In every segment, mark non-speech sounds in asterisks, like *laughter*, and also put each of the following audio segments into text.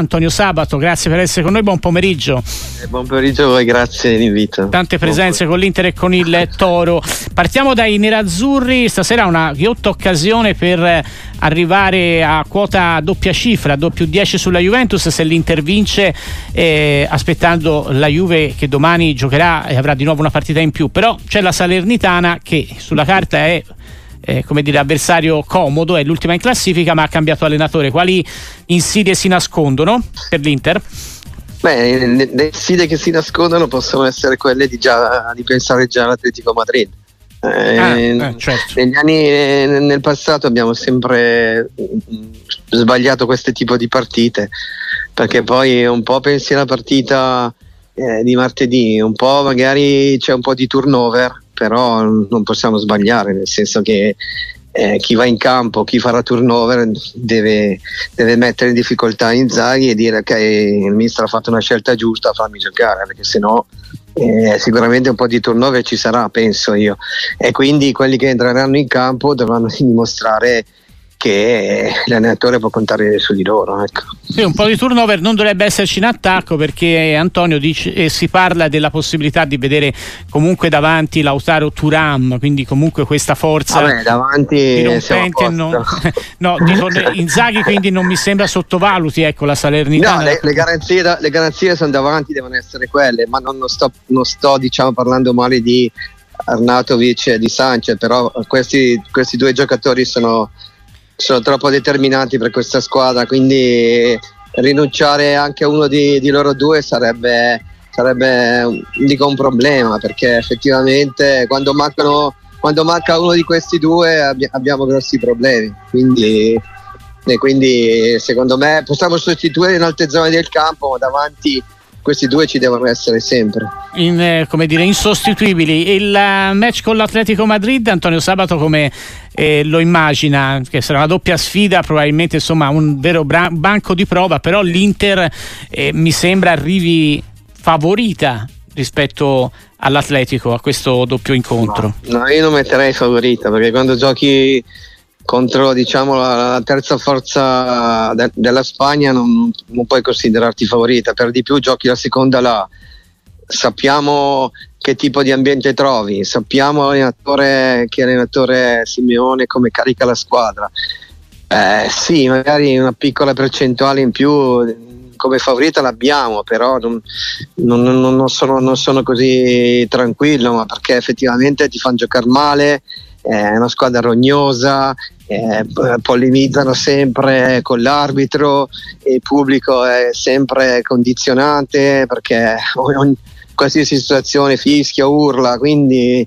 Antonio Sabato, grazie per essere con noi, buon pomeriggio. Eh, buon pomeriggio a voi, grazie dell'invito. Tante presenze con l'Inter e con il Toro. Partiamo dai nerazzurri, stasera una ghiotta occasione per arrivare a quota doppia cifra, doppio 10 sulla Juventus se l'Inter vince, eh, aspettando la Juve che domani giocherà e avrà di nuovo una partita in più. Però c'è la Salernitana che sulla carta è eh, come dire, avversario comodo, è l'ultima in classifica, ma ha cambiato allenatore. Quali insidie si nascondono per l'Inter? Beh, le insidie che si nascondono possono essere quelle di, già, di pensare già all'Atletico Madrid. Eh, ah, eh, certo. Negli anni nel passato abbiamo sempre sbagliato questo tipo di partite perché poi un po' pensi alla partita eh, di martedì, un po' magari c'è un po' di turnover però non possiamo sbagliare, nel senso che eh, chi va in campo, chi farà turnover deve, deve mettere in difficoltà Inzaghi e dire che il mister ha fatto una scelta giusta, fammi giocare, perché sennò eh, sicuramente un po' di turnover ci sarà, penso io. E quindi quelli che entreranno in campo dovranno *laughs* dimostrare che l'allenatore può contare su di loro. Ecco. Sì, un po' di turnover non dovrebbe esserci in attacco perché Antonio dice, eh, si parla della possibilità di vedere comunque davanti Lautaro Turam, quindi comunque questa forza Vabbè, davanti non, *laughs* no, dico, Inzaghi quindi non mi sembra sottovaluti ecco, la Salernitana. No, le, le, garanzie, le, garanzie, sono davanti, devono essere quelle, ma non, non sto, non sto diciamo, parlando male di Arnatovic e di Sanchez, però questi, questi due giocatori sono sono troppo determinanti per questa squadra, quindi rinunciare anche a uno di, di loro due sarebbe, sarebbe dico, un problema perché effettivamente quando, mancano, quando manca uno di questi due abbi- abbiamo grossi problemi. Quindi, quindi secondo me possiamo sostituire in altre zone del campo, ma davanti questi due ci devono essere sempre. In, eh, come dire, insostituibili. Il uh, match con l'Atletico Madrid, Antonio Sabato, come eh, lo immagina? Che sarà una doppia sfida, probabilmente insomma un vero bra- banco di prova, però l'Inter eh, mi sembra arrivi favorita rispetto all'Atletico a questo doppio incontro. No, no io non metterei favorita perché quando giochi contro diciamo, la, la, terza forza de, della Spagna non, non, puoi considerarti favorita, per di più giochi la seconda là, sappiamo che tipo di ambiente trovi, sappiamo allenatore, che allenatore Simeone come carica la squadra. Eh, sì, magari una piccola percentuale in più come favorita l'abbiamo, però non, non, non, sono, non sono così tranquillo, ma perché effettivamente ti fanno giocare male, è una squadra rognosa, eh, polemizzano sempre con l'arbitro, il pubblico è sempre condizionante perché *laughs* ogni, qualsiasi situazione fischia, urla, quindi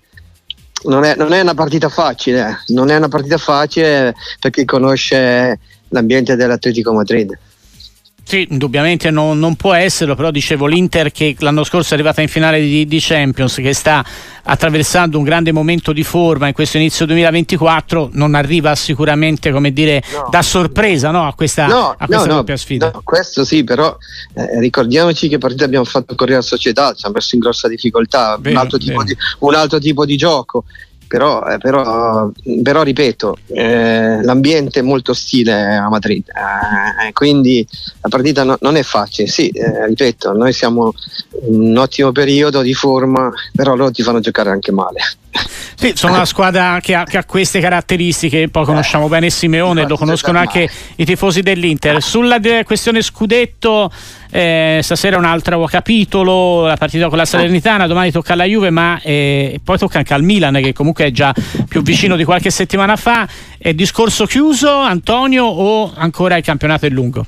non è, non è, una partita facile, non è una partita facile per chi conosce l'ambiente dell'Atletico Madrid. Sì, indubbiamente non, non, può esserlo, però dicevo l'Inter che l'anno scorso è arrivata in finale di, di, Champions, che sta attraversando un grande momento di forma in questo inizio 2024, non arriva sicuramente come dire, no. da sorpresa no, a questa, no, a questa doppia sfida. questo sì, però eh, ricordiamoci che partita abbiamo fatto con Real Società, ci ha messo in grossa difficoltà, vero, un, altro di, un altro tipo di gioco però, eh, però, però ripeto, eh, l'ambiente è molto ostile a Madrid, eh, quindi la partita no, non è facile. Sì, eh, ripeto, noi siamo in un ottimo periodo di forma, però loro ti fanno giocare anche male. Sì, sono una squadra che ha, che ha queste caratteristiche, poi conosciamo bene Simeone, lo conoscono anche i tifosi dell'Inter. Sulla questione scudetto, eh, stasera un altro capitolo, la partita con la Salernitana, domani tocca alla Juve, ma eh, poi tocca anche al Milan che comunque è già più vicino di qualche settimana fa. È discorso chiuso, Antonio, o ancora il campionato è lungo?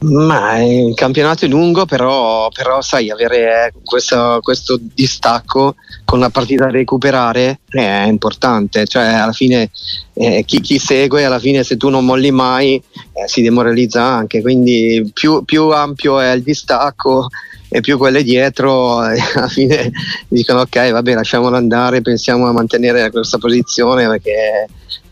Ma il campionato è lungo, però, però sai, avere questo, questo, distacco con una partita da recuperare è importante. Cioè, alla fine eh, chi, chi, segue, alla fine se tu non molli mai, eh, si demoralizza anche. Quindi più, più ampio è il distacco e più quelle dietro eh, *laughs* alla fine dicono ok vabbè lasciamolo andare pensiamo a mantenere questa posizione perché,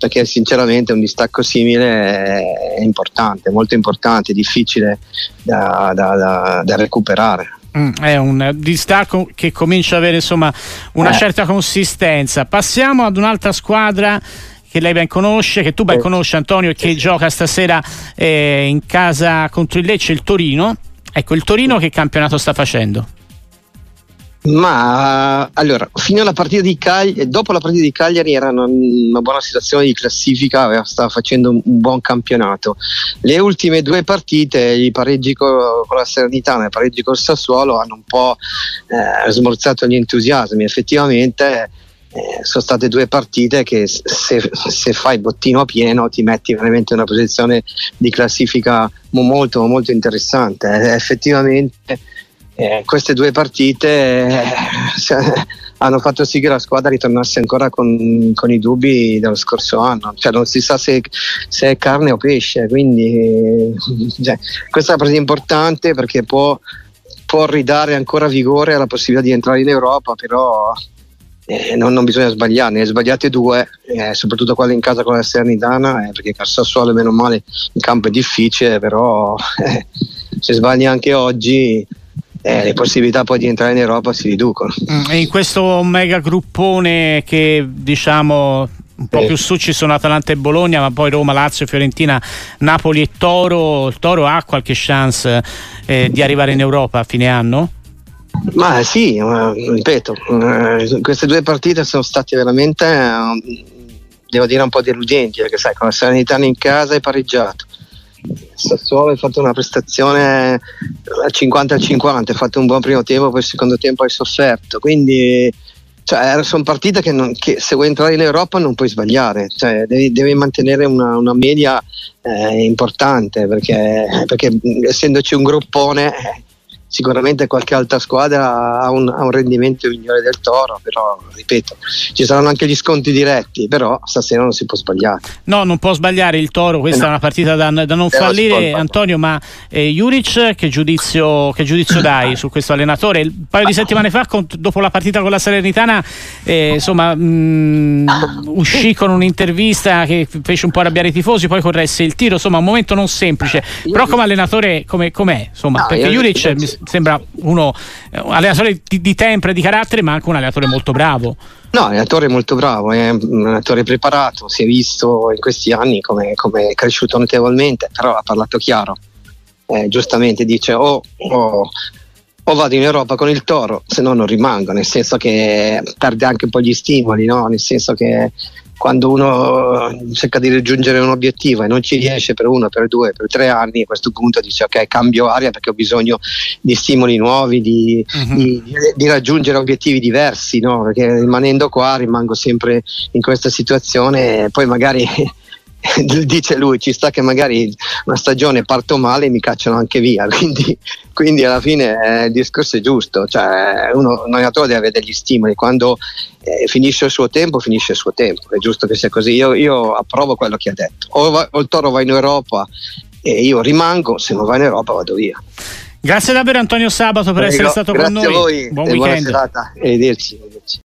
perché sinceramente un distacco simile è importante molto importante difficile da, da, da, da recuperare Mm, è un distacco che comincia ad avere insomma una eh. certa consistenza. Passiamo ad un'altra squadra che lei ben conosce, che tu ben conosci Antonio e che gioca stasera eh, in casa contro il Lecce, il Torino. Ecco, il Torino che campionato sta facendo? Ma allora, fino alla partita di Cagliari, dopo la partita di Cagliari era una, buona situazione di classifica, stava facendo un, buon campionato. Le ultime due partite, i pareggi con, con la Serenità e i pareggi col Sassuolo, hanno un po' eh, smorzato gli entusiasmi. Effettivamente eh, sono state due partite che se, se, fai bottino a pieno ti metti veramente in una posizione di classifica molto molto interessante. Eh, effettivamente eh, queste due partite eh, *laughs* hanno fatto sì che la squadra ritornasse ancora con, con, i dubbi dello scorso anno, cioè non si sa se, se è carne o pesce, quindi *laughs* cioè, questa è una partita importante perché può, può, ridare ancora vigore alla possibilità di entrare in Europa, però eh, non, non, bisogna sbagliare, ne sbagliate due, eh, soprattutto quella in casa con la Sernitana, eh, perché Sassuolo meno male in campo è difficile, però *laughs* eh, se sbagli anche oggi eh, le possibilità poi di entrare in Europa si riducono. Mm, e in questo mega gruppone che diciamo un po' più su ci sono Atalanta e Bologna, ma poi Roma, Lazio, Fiorentina, Napoli e Toro. Il Toro ha qualche chance eh, di arrivare in Europa a fine anno? Ma sì, ma, ripeto, eh, queste due partite sono state veramente, eh, devo dire, un po' deludenti, perché sai, con la Sanitana in casa hai pareggiato Sassuolo ha fatto una prestazione al 50 50, ha fatto un buon primo tempo, poi il secondo tempo hai sofferto, quindi cioè, sono partite che, non, che, se vuoi entrare in Europa non puoi sbagliare, cioè, devi, devi, mantenere una, una media eh, importante perché, perché, essendoci un gruppone sicuramente qualche altra squadra ha un, ha un, rendimento migliore del Toro, però ripeto, ci saranno anche gli sconti diretti, però stasera non si può sbagliare. No, non può sbagliare il Toro, questa eh no. è una partita da, da non Però fallire. Antonio, ma eh, Juric che giudizio, che giudizio *clears throat* dai su questo allenatore? Un paio di settimane fa, con, dopo la partita con la Salernitana, eh, insomma, mh, mm, uscì con un'intervista che fece un po' arrabbiare i tifosi, poi corresse il tiro, insomma un momento non semplice, però come allenatore come, com'è? Insomma, no, perché Juric mi sembra uno un allenatore di, di tempra, di carattere, ma anche un allenatore molto bravo. No, è un attore molto bravo, è un attore preparato, si è visto in questi anni come, come è cresciuto notevolmente, però ha parlato chiaro. Eh, giustamente dice o, o, o, vado in Europa con il Toro, se no non rimango, nel senso che perde anche un po' gli stimoli, no? nel senso che quando uno cerca di raggiungere un obiettivo e non ci riesce per uno, per due, per tre anni, a questo punto dice ok, cambio aria perché ho bisogno di stimoli nuovi, di, uh-huh. di, di raggiungere obiettivi diversi, no? perché rimanendo qua rimango sempre in questa situazione e poi magari *laughs* dice lui, ci sta che magari una stagione parto male e mi cacciano anche via, *laughs* quindi, quindi alla fine eh, il discorso è giusto, cioè uno, un allenatore deve avere degli stimoli, quando eh, finisce il suo tempo, finisce il suo tempo, è giusto che sia così, io, io approvo quello che ha detto, o, va, o il Toro va in Europa e io rimango, se non va in Europa vado via. Grazie davvero Antonio Sabato per Prego, essere stato con noi. Grazie a voi, buon weekend. Buona serata, arrivederci.